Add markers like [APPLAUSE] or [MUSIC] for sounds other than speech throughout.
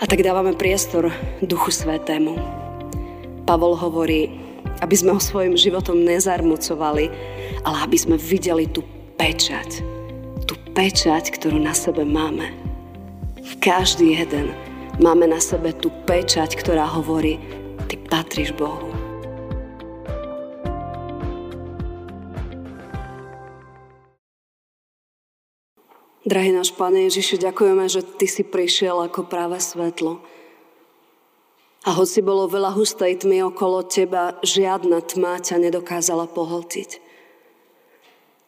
A tak dávame priestor Duchu Svetému. Pavol hovorí, aby sme ho svojim životom nezarmucovali, ale aby sme videli tú pečať. Tú pečať, ktorú na sebe máme. Každý jeden máme na sebe tú pečať, ktorá hovorí, ty patríš Bohu. Drahý náš Pane Ježiši, ďakujeme, že Ty si prišiel ako práve svetlo. A hoci bolo veľa hustej tmy okolo Teba, žiadna tma ťa nedokázala pohltiť.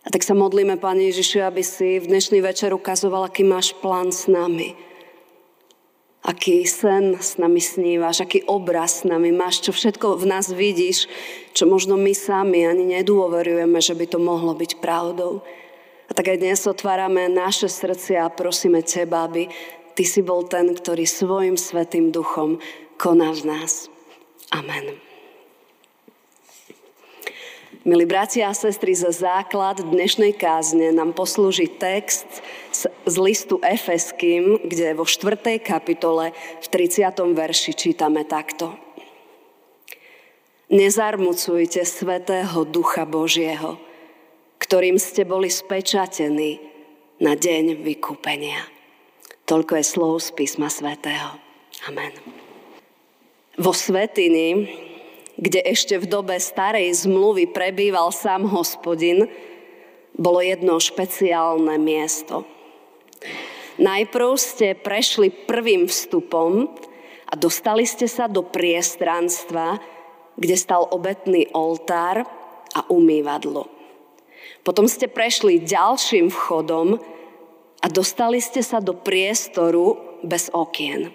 A tak sa modlíme, Pane Ježiši, aby si v dnešný večer ukazoval, aký máš plán s nami. Aký sen s nami snívaš, aký obraz s nami máš, čo všetko v nás vidíš, čo možno my sami ani nedôverujeme, že by to mohlo byť pravdou. A tak aj dnes otvárame naše srdcia a prosíme Teba, aby Ty si bol ten, ktorý svojim svetým duchom koná v nás. Amen. Milí bratia a sestry, za základ dnešnej kázne nám poslúži text z listu Efeským, kde vo 4. kapitole v 30. verši čítame takto. Nezarmucujte Svetého Ducha Božieho, ktorým ste boli spečatení na deň vykúpenia. Toľko je slov z písma svätého. Amen. Vo svetini, kde ešte v dobe starej zmluvy prebýval sám hospodin, bolo jedno špeciálne miesto. Najprv ste prešli prvým vstupom a dostali ste sa do priestranstva, kde stal obetný oltár a umývadlo. Potom ste prešli ďalším vchodom a dostali ste sa do priestoru bez okien.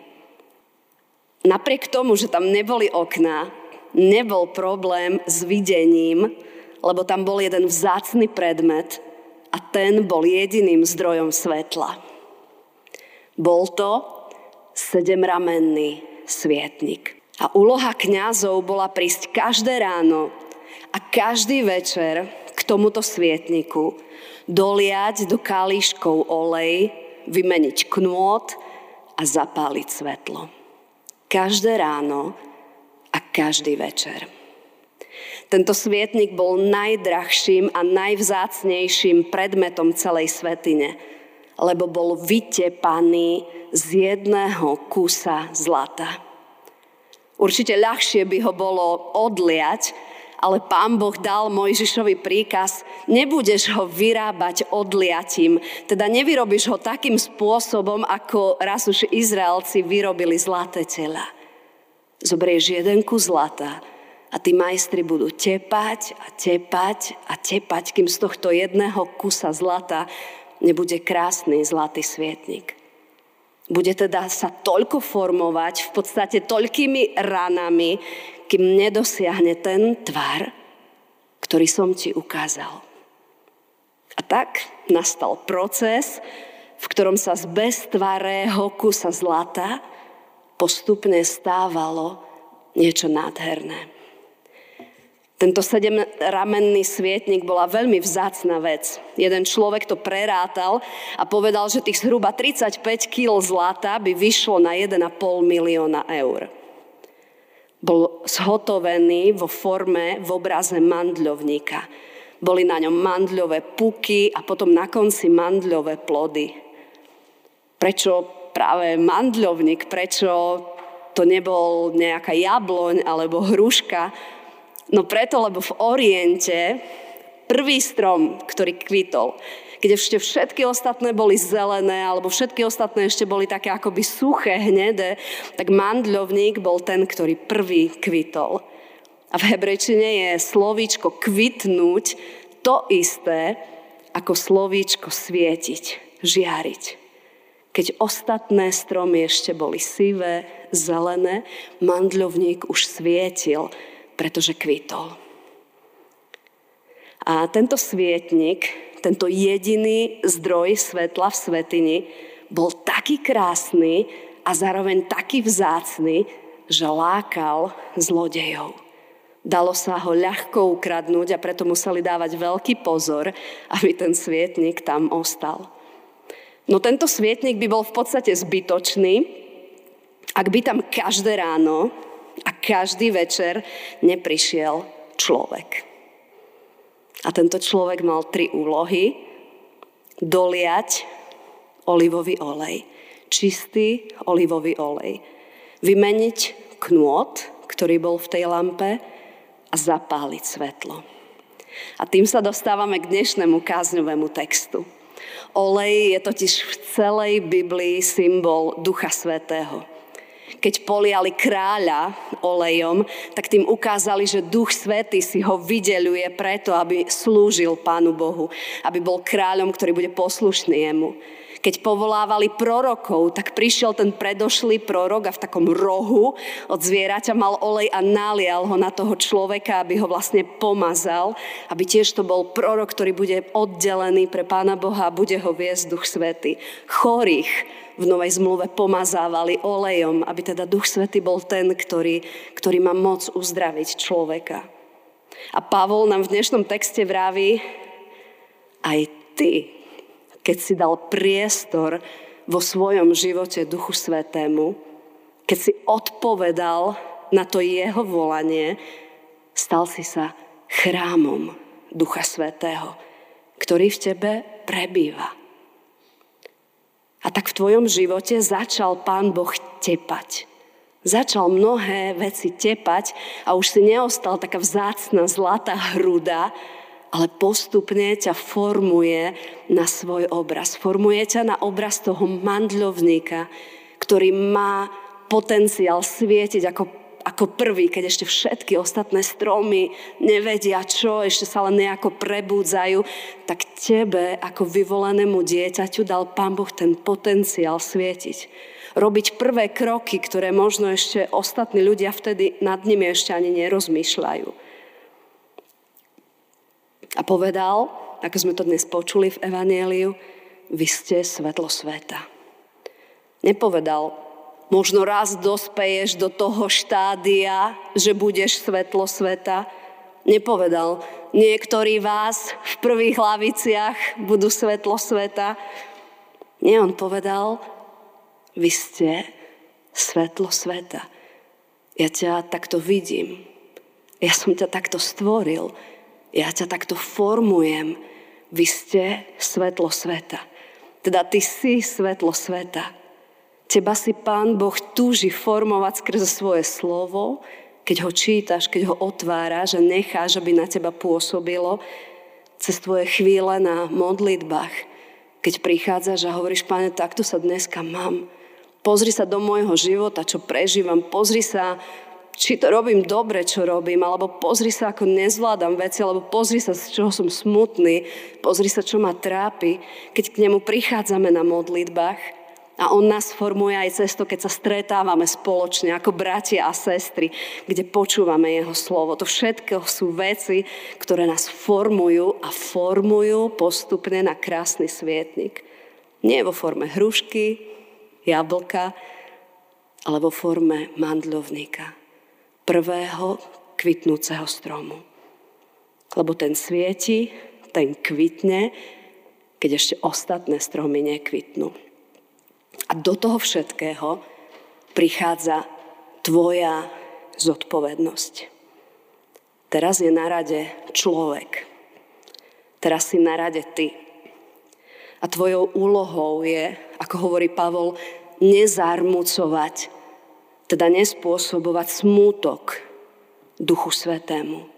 Napriek tomu, že tam neboli okná, nebol problém s videním, lebo tam bol jeden vzácny predmet a ten bol jediným zdrojom svetla. Bol to sedemramenný svietnik. A úloha kňazov bola prísť každé ráno a každý večer tomuto svietniku, doliať do kalíškov olej, vymeniť knôt a zapáliť svetlo. Každé ráno a každý večer. Tento svietnik bol najdrahším a najvzácnejším predmetom celej svetine, lebo bol vytepaný z jedného kusa zlata. Určite ľahšie by ho bolo odliať, ale pán Boh dal Mojžišovi príkaz, nebudeš ho vyrábať odliatím, teda nevyrobíš ho takým spôsobom, ako raz už Izraelci vyrobili zlaté tela. Zobrieš jeden kus zlata a tí majstri budú tepať a tepať a tepať, kým z tohto jedného kusa zlata nebude krásny zlatý svietnik. Bude teda sa toľko formovať v podstate toľkými ranami, kým nedosiahne ten tvar, ktorý som ti ukázal. A tak nastal proces, v ktorom sa z beztvarého kusa zlata postupne stávalo niečo nádherné. Tento sedemramenný svietnik bola veľmi vzácna vec. Jeden človek to prerátal a povedal, že tých zhruba 35 kg zlata by vyšlo na 1,5 milióna eur. Bol zhotovený vo forme, v obraze mandľovníka. Boli na ňom mandľové puky a potom na konci mandľové plody. Prečo práve mandľovník? Prečo to nebol nejaká jabloň alebo hruška? No preto, lebo v Oriente prvý strom, ktorý kvitol, keď ešte všetky ostatné boli zelené, alebo všetky ostatné ešte boli také akoby suché, hnedé, tak mandľovník bol ten, ktorý prvý kvitol. A v hebrejčine je slovíčko kvitnúť to isté, ako slovíčko svietiť, žiariť. Keď ostatné stromy ešte boli sivé, zelené, mandľovník už svietil, pretože kvitol. A tento svietnik tento jediný zdroj svetla v svetini bol taký krásny a zároveň taký vzácny, že lákal zlodejov. Dalo sa ho ľahko ukradnúť a preto museli dávať veľký pozor, aby ten svietnik tam ostal. No tento svietnik by bol v podstate zbytočný, ak by tam každé ráno a každý večer neprišiel človek. A tento človek mal tri úlohy. Doliať olivový olej. Čistý olivový olej. Vymeniť knôt, ktorý bol v tej lampe a zapáliť svetlo. A tým sa dostávame k dnešnému kázňovému textu. Olej je totiž v celej Biblii symbol Ducha Svetého. Keď poliali kráľa olejom, tak tým ukázali, že Duch Svetý si ho vydeluje preto, aby slúžil Pánu Bohu, aby bol kráľom, ktorý bude poslušný jemu. Keď povolávali prorokov, tak prišiel ten predošlý prorok a v takom rohu od zvieraťa mal olej a nalial ho na toho človeka, aby ho vlastne pomazal, aby tiež to bol prorok, ktorý bude oddelený pre Pána Boha a bude ho viesť Duch Svety. Chorých v Novej zmluve pomazávali olejom, aby teda Duch Svety bol ten, ktorý, ktorý má moc uzdraviť človeka. A Pavol nám v dnešnom texte vraví, aj ty, keď si dal priestor vo svojom živote Duchu Svetému, keď si odpovedal na to jeho volanie, stal si sa chrámom Ducha Svetého, ktorý v tebe prebýva. A tak v tvojom živote začal Pán Boh tepať. Začal mnohé veci tepať a už si neostal taká vzácna zlatá hruda, ale postupne ťa formuje na svoj obraz. Formuje ťa na obraz toho mandľovníka, ktorý má potenciál svietiť ako, ako prvý, keď ešte všetky ostatné stromy nevedia čo, ešte sa len nejako prebúdzajú, tak tebe ako vyvolenému dieťaťu dal Pán Boh ten potenciál svietiť. Robiť prvé kroky, ktoré možno ešte ostatní ľudia vtedy nad nimi ešte ani nerozmýšľajú. A povedal, ako sme to dnes počuli v Evangeliu, vy ste svetlo sveta. Nepovedal, možno raz dospeješ do toho štádia, že budeš svetlo sveta. Nepovedal, niektorí vás v prvých laviciach budú svetlo sveta. Nie, on povedal, vy ste svetlo sveta. Ja ťa takto vidím. Ja som ťa takto stvoril. Ja ťa takto formujem. Vy ste svetlo sveta. Teda ty si svetlo sveta. Teba si Pán Boh túži formovať skrze svoje slovo, keď ho čítaš, keď ho otváraš a necháš, aby na teba pôsobilo, cez tvoje chvíle na modlitbách, keď prichádzaš a hovoríš, Pane, takto sa dneska mám. Pozri sa do môjho života, čo prežívam. Pozri sa či to robím dobre, čo robím, alebo pozri sa, ako nezvládam veci, alebo pozri sa, z čoho som smutný, pozri sa, čo ma trápi, keď k nemu prichádzame na modlitbách a on nás formuje aj cez to, keď sa stretávame spoločne ako bratia a sestry, kde počúvame jeho slovo. To všetko sú veci, ktoré nás formujú a formujú postupne na krásny svietnik. Nie vo forme hrušky, jablka, ale vo forme mandľovníka prvého kvitnúceho stromu. Lebo ten svieti, ten kvitne, keď ešte ostatné stromy nekvitnú. A do toho všetkého prichádza tvoja zodpovednosť. Teraz je na rade človek. Teraz si na rade ty. A tvojou úlohou je, ako hovorí Pavol, nezarmucovať teda nespôsobovať smútok Duchu Svetému.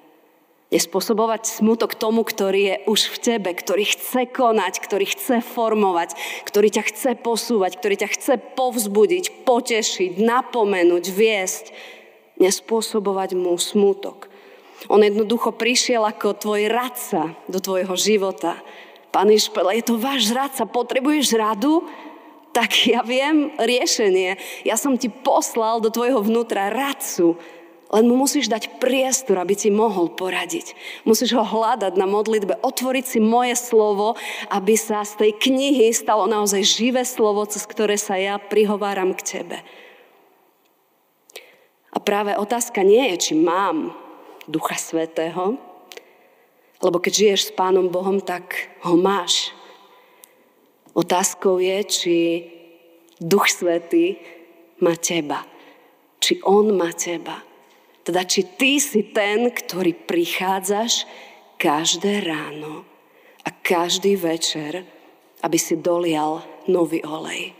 Nespôsobovať smutok tomu, ktorý je už v tebe, ktorý chce konať, ktorý chce formovať, ktorý ťa chce posúvať, ktorý ťa chce povzbudiť, potešiť, napomenúť, viesť. Nespôsobovať mu smutok. On jednoducho prišiel ako tvoj radca do tvojho života. Pán Išpele, je to váš radca, potrebuješ radu? tak ja viem riešenie. Ja som ti poslal do tvojho vnútra radcu, len mu musíš dať priestor, aby ti mohol poradiť. Musíš ho hľadať na modlitbe, otvoriť si moje slovo, aby sa z tej knihy stalo naozaj živé slovo, cez ktoré sa ja prihováram k tebe. A práve otázka nie je, či mám Ducha Svetého, lebo keď žiješ s Pánom Bohom, tak ho máš. Otázkou je, či Duch Svetý má teba. či on má teba. Teda či ty si ten, ktorý prichádzaš každé ráno a každý večer, aby si dolial nový olej.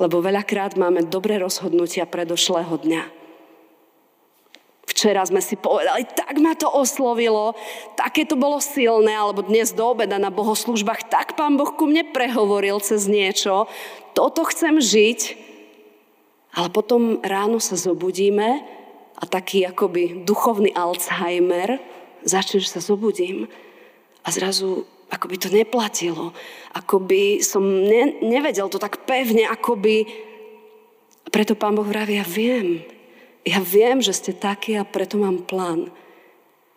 Lebo veľakrát máme dobré rozhodnutia predošlého dňa. Včera sme si povedali, tak ma to oslovilo, také to bolo silné, alebo dnes do obeda na bohoslužbách, tak pán Boh ku mne prehovoril cez niečo, toto chcem žiť, ale potom ráno sa zobudíme a taký akoby duchovný Alzheimer, začneš sa zobudím a zrazu ako by to neplatilo. Ako by som ne, nevedel to tak pevne, ako by... Preto Pán Boh vraví, ja viem. Ja viem, že ste takí a preto mám plán.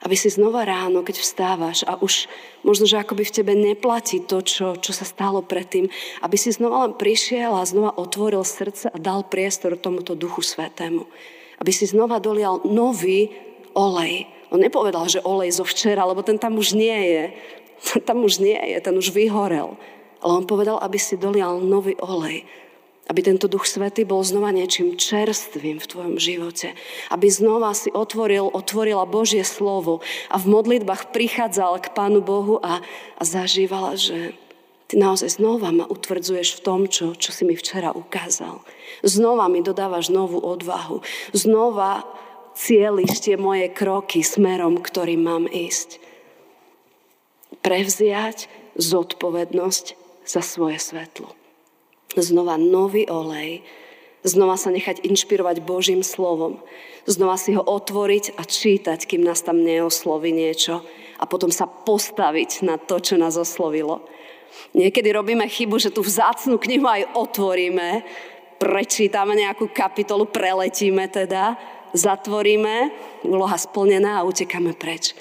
Aby si znova ráno, keď vstávaš a už možno, že akoby v tebe neplatí to, čo, čo sa stalo predtým, aby si znova len prišiel a znova otvoril srdce a dal priestor tomuto Duchu Svetému. Aby si znova dolial nový olej. On nepovedal, že olej zo včera, lebo ten tam už nie je. [LAUGHS] Tam už nie je, ten už vyhorel. Ale on povedal, aby si dolial nový olej. Aby tento Duch Svety bol znova niečím čerstvým v tvojom živote. Aby znova si otvoril, otvorila Božie slovo a v modlitbách prichádzal k Pánu Bohu a, a zažívala, že ty naozaj znova ma utvrdzuješ v tom, čo, čo si mi včera ukázal. Znova mi dodávaš novú odvahu. Znova cieliš tie moje kroky smerom, ktorým mám ísť prevziať zodpovednosť za svoje svetlo. Znova nový olej, znova sa nechať inšpirovať Božím slovom, znova si ho otvoriť a čítať, kým nás tam neosloví niečo. A potom sa postaviť na to, čo nás oslovilo. Niekedy robíme chybu, že tú vzácnú knihu aj otvoríme, prečítame nejakú kapitolu, preletíme teda, zatvoríme, úloha splnená a utekáme preč.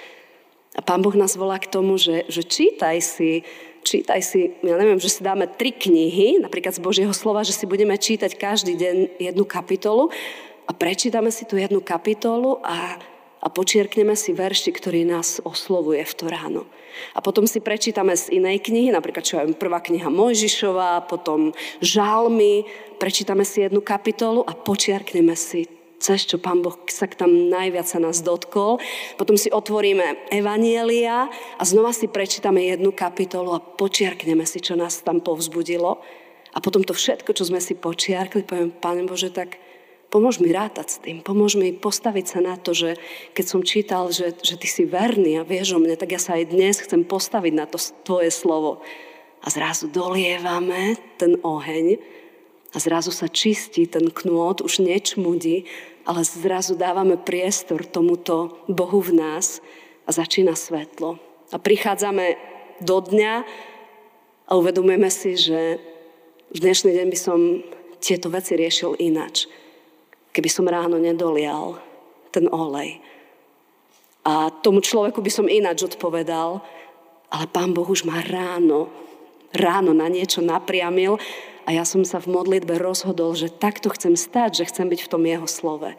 A Pán Boh nás volá k tomu, že, že čítaj si, čítaj si, ja neviem, že si dáme tri knihy, napríklad z Božieho slova, že si budeme čítať každý deň jednu kapitolu a prečítame si tú jednu kapitolu a, a počiarkneme si verši, ktorý nás oslovuje v to ráno. A potom si prečítame z inej knihy, napríklad čo je prvá kniha Mojžišová, potom Žálmy, prečítame si jednu kapitolu a počiarkneme si cez čo Pán Boh sa tam najviac sa nás dotkol. Potom si otvoríme Evanielia a znova si prečítame jednu kapitolu a počiarkneme si, čo nás tam povzbudilo. A potom to všetko, čo sme si počiarkli, poviem, Pane Bože, tak pomôž mi rátať s tým, pomôž mi postaviť sa na to, že keď som čítal, že, že Ty si verný a vieš o mne, tak ja sa aj dnes chcem postaviť na to Tvoje slovo. A zrazu dolievame ten oheň a zrazu sa čistí ten knôt, už nečmudí ale zrazu dávame priestor tomuto Bohu v nás a začína svetlo. A prichádzame do dňa a uvedomujeme si, že v dnešný deň by som tieto veci riešil inač. Keby som ráno nedolial ten olej. A tomu človeku by som ináč odpovedal, ale Pán Boh už ma ráno, ráno na niečo napriamil a ja som sa v modlitbe rozhodol, že takto chcem stať, že chcem byť v tom jeho slove.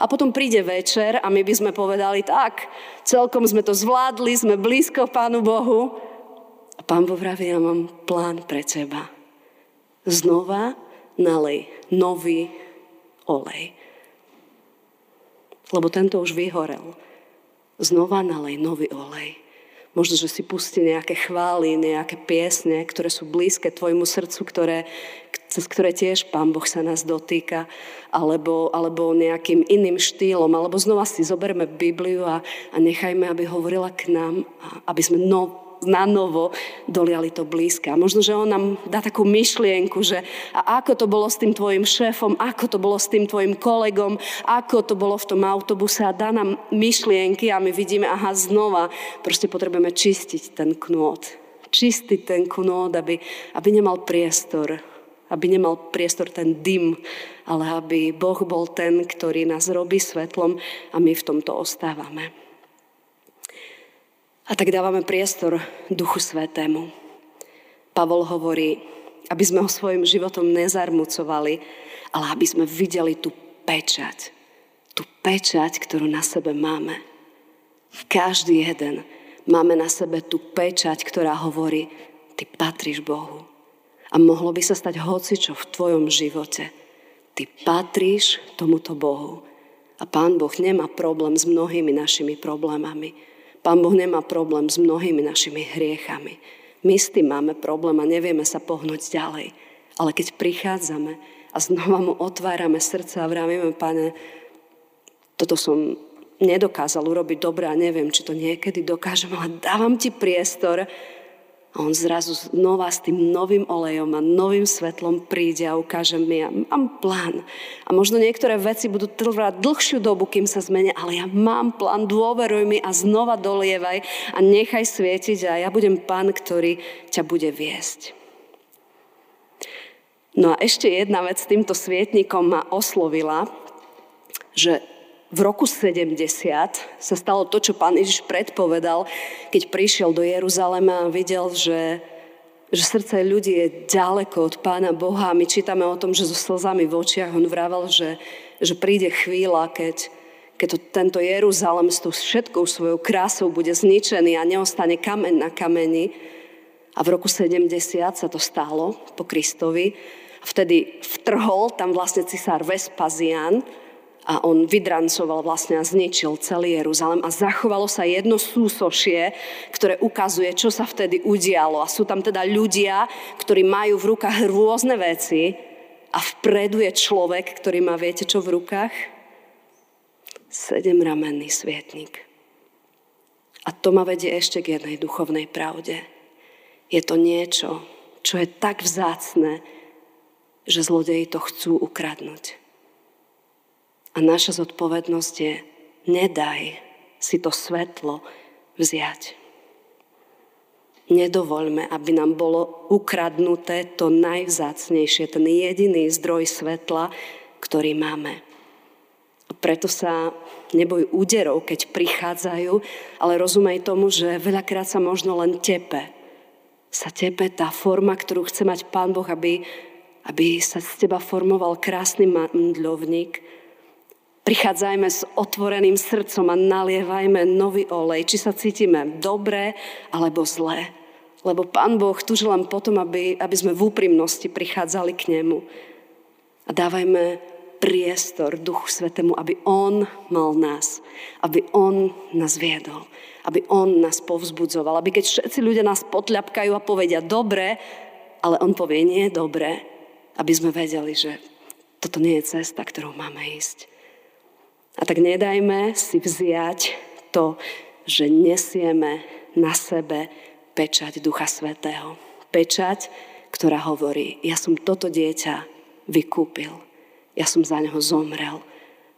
A potom príde večer a my by sme povedali, tak, celkom sme to zvládli, sme blízko Pánu Bohu. A Pán Boh vraví, ja mám plán pre teba. Znova nalej nový olej. Lebo tento už vyhorel. Znova nalej nový olej. Možno, že si pustí nejaké chvály, nejaké piesne, ktoré sú blízke tvojmu srdcu, ktoré, cez ktoré tiež Pán Boh sa nás dotýka, alebo, alebo nejakým iným štýlom, alebo znova si zoberme Bibliu a, a nechajme, aby hovorila k nám, aby sme no, na novo doliali to blízke. A možno, že on nám dá takú myšlienku, že a ako to bolo s tým tvojim šéfom, ako to bolo s tým tvojim kolegom, ako to bolo v tom autobuse a dá nám myšlienky a my vidíme, aha, znova proste potrebujeme čistiť ten knôt. Čistiť ten knôt, aby, aby nemal priestor aby nemal priestor ten dym, ale aby Boh bol ten, ktorý nás robí svetlom a my v tomto ostávame. A tak dávame priestor Duchu Svetému. Pavol hovorí, aby sme ho svojim životom nezarmucovali, ale aby sme videli tú pečať. Tú pečať, ktorú na sebe máme. Každý jeden máme na sebe tú pečať, ktorá hovorí, ty patríš Bohu. A mohlo by sa stať hocičo v tvojom živote. Ty patríš tomuto Bohu. A Pán Boh nemá problém s mnohými našimi problémami. Pán Boh nemá problém s mnohými našimi hriechami. My s tým máme problém a nevieme sa pohnúť ďalej. Ale keď prichádzame a znova mu otvárame srdce a vravíme, pane, toto som nedokázal urobiť dobre a neviem, či to niekedy dokážem, ale dávam ti priestor a on zrazu znova s tým novým olejom a novým svetlom príde a ukáže mi, ja mám plán. A možno niektoré veci budú trvať dlhšiu dobu, kým sa zmenia, ale ja mám plán, dôveruj mi a znova dolievaj a nechaj svietiť a ja budem pán, ktorý ťa bude viesť. No a ešte jedna vec s týmto svietnikom ma oslovila, že v roku 70 sa stalo to, čo pán Ježiš predpovedal, keď prišiel do Jeruzalema a videl, že, že srdce ľudí je ďaleko od pána Boha. My čítame o tom, že so slzami v očiach on vrával, že, že príde chvíľa, keď, keď to, tento Jeruzalem s tou všetkou svojou krásou bude zničený a neostane kameň na kameni. A v roku 70 sa to stalo po Kristovi. Vtedy vtrhol tam vlastne cisár Vespazian, a on vydrancoval vlastne a zničil celý Jeruzalem a zachovalo sa jedno súsošie, ktoré ukazuje, čo sa vtedy udialo. A sú tam teda ľudia, ktorí majú v rukách rôzne veci a vpredu je človek, ktorý má, viete čo v rukách? Sedemramenný svietnik. A to ma vedie ešte k jednej duchovnej pravde. Je to niečo, čo je tak vzácne, že zlodeji to chcú ukradnúť. A naša zodpovednosť je, nedaj si to svetlo vziať. Nedovoľme, aby nám bolo ukradnuté to najvzácnejšie, ten jediný zdroj svetla, ktorý máme. Preto sa neboj úderov, keď prichádzajú, ale rozumej tomu, že veľakrát sa možno len tepe. Sa tepe tá forma, ktorú chce mať Pán Boh, aby, aby sa z teba formoval krásny mandľovník, Prichádzajme s otvoreným srdcom a nalievajme nový olej, či sa cítime dobre alebo zle. Lebo Pán Boh túži len potom, aby, aby sme v úprimnosti prichádzali k Nemu. A dávajme priestor Duchu Svetému, aby On mal nás, aby On nás viedol, aby On nás povzbudzoval, aby keď všetci ľudia nás potľapkajú a povedia dobre, ale On povie nie dobre, aby sme vedeli, že toto nie je cesta, ktorou máme ísť. A tak nedajme si vziať to, že nesieme na sebe pečať Ducha Svetého. Pečať, ktorá hovorí, ja som toto dieťa vykúpil. Ja som za neho zomrel.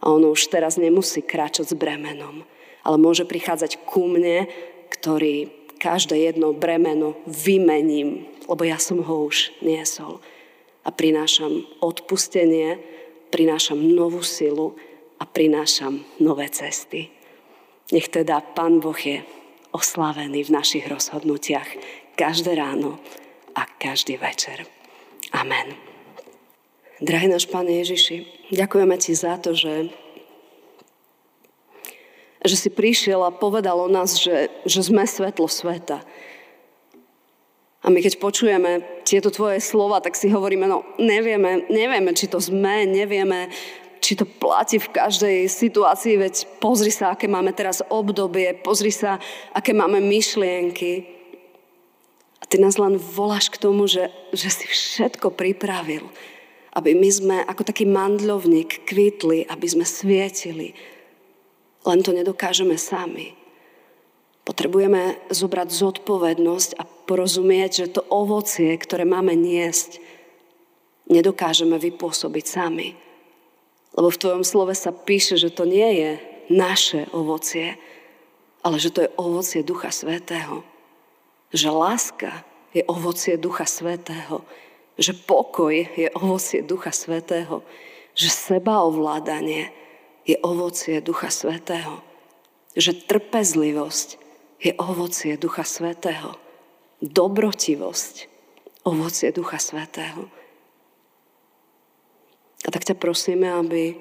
A ono už teraz nemusí kráčať s bremenom, ale môže prichádzať ku mne, ktorý každé jedno bremeno vymením, lebo ja som ho už niesol. A prinášam odpustenie, prinášam novú silu, a prinášam nové cesty. Nech teda Pán Boh je oslavený v našich rozhodnutiach každé ráno a každý večer. Amen. Drahý náš Pán Ježiši, ďakujeme Ti za to, že, že si prišiel a povedal o nás, že, že sme svetlo sveta. A my keď počujeme tieto tvoje slova, tak si hovoríme, no nevieme, nevieme, či to sme, nevieme, či to platí v každej situácii, veď pozri sa, aké máme teraz obdobie, pozri sa, aké máme myšlienky. A ty nás len voláš k tomu, že, že si všetko pripravil, aby my sme ako taký mandľovník kvitli, aby sme svietili. Len to nedokážeme sami. Potrebujeme zobrať zodpovednosť a porozumieť, že to ovocie, ktoré máme niesť, nedokážeme vypôsobiť sami lebo v Tvojom slove sa píše, že to nie je naše ovocie, ale že to je ovocie Ducha Svetého. Že láska je ovocie Ducha Svetého. Že pokoj je ovocie Ducha Svetého. Že sebaovládanie je ovocie Ducha Svetého. Že trpezlivosť je ovocie Ducha Svetého. Dobrotivosť, ovocie Ducha Svetého a tak ťa prosíme, aby,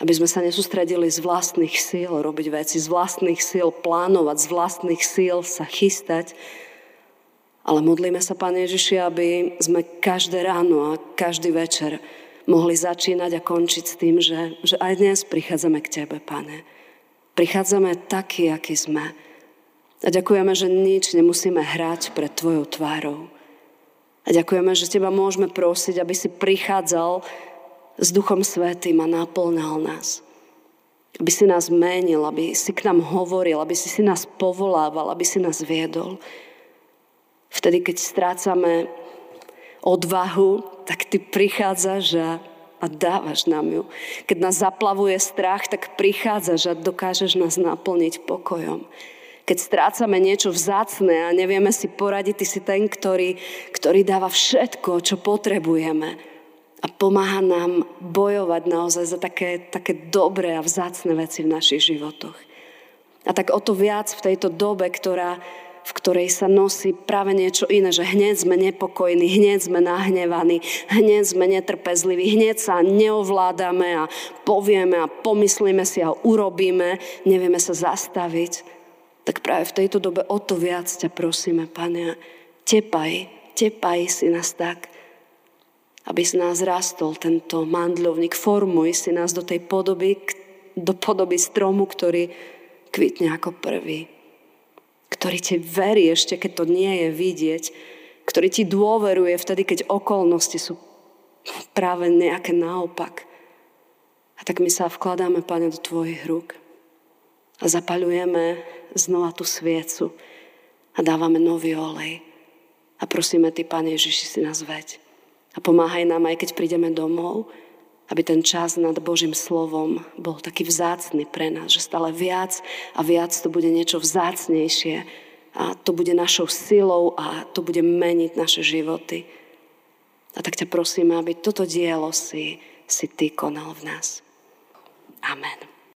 aby sme sa nesústredili z vlastných síl robiť veci, z vlastných síl plánovať, z vlastných síl sa chystať, ale modlíme sa, Pane Ježiši, aby sme každé ráno a každý večer mohli začínať a končiť s tým, že, že aj dnes prichádzame k Tebe, Pane. Prichádzame taký, aký sme. A ďakujeme, že nič nemusíme hrať pred Tvojou tvárou. A ďakujeme, že Teba môžeme prosiť, aby si prichádzal s Duchom Svetým a naplňal nás. Aby si nás menil, aby si k nám hovoril, aby si si nás povolával, aby si nás viedol. Vtedy, keď strácame odvahu, tak Ty prichádzaš a, a dávaš nám ju. Keď nás zaplavuje strach, tak prichádzaš a dokážeš nás naplniť pokojom. Keď strácame niečo vzácne a nevieme si poradiť, Ty si ten, ktorý, ktorý dáva všetko, čo potrebujeme a pomáha nám bojovať naozaj za také, také dobré a vzácne veci v našich životoch. A tak o to viac v tejto dobe, ktorá, v ktorej sa nosí práve niečo iné, že hneď sme nepokojní, hneď sme nahnevaní, hneď sme netrpezliví, hneď sa neovládame a povieme a pomyslíme si a urobíme, nevieme sa zastaviť. Tak práve v tejto dobe o to viac ťa prosíme, Pane, tepaj, tepaj si nás tak, aby z nás rastol tento mandlovník. Formuj si nás do tej podoby, do podoby stromu, ktorý kvitne ako prvý. Ktorý ti verí ešte, keď to nie je vidieť. Ktorý ti dôveruje vtedy, keď okolnosti sú práve nejaké naopak. A tak my sa vkladáme, Pane, do Tvojich rúk. A zapaľujeme znova tú sviecu a dávame nový olej. A prosíme Ty, Pane Ježiši, si nás veď. A pomáhaj nám aj keď prídeme domov, aby ten čas nad Božím slovom bol taký vzácný pre nás, že stále viac a viac to bude niečo vzácnejšie a to bude našou silou a to bude meniť naše životy. A tak ťa prosíme, aby toto dielo si, si ty konal v nás. Amen.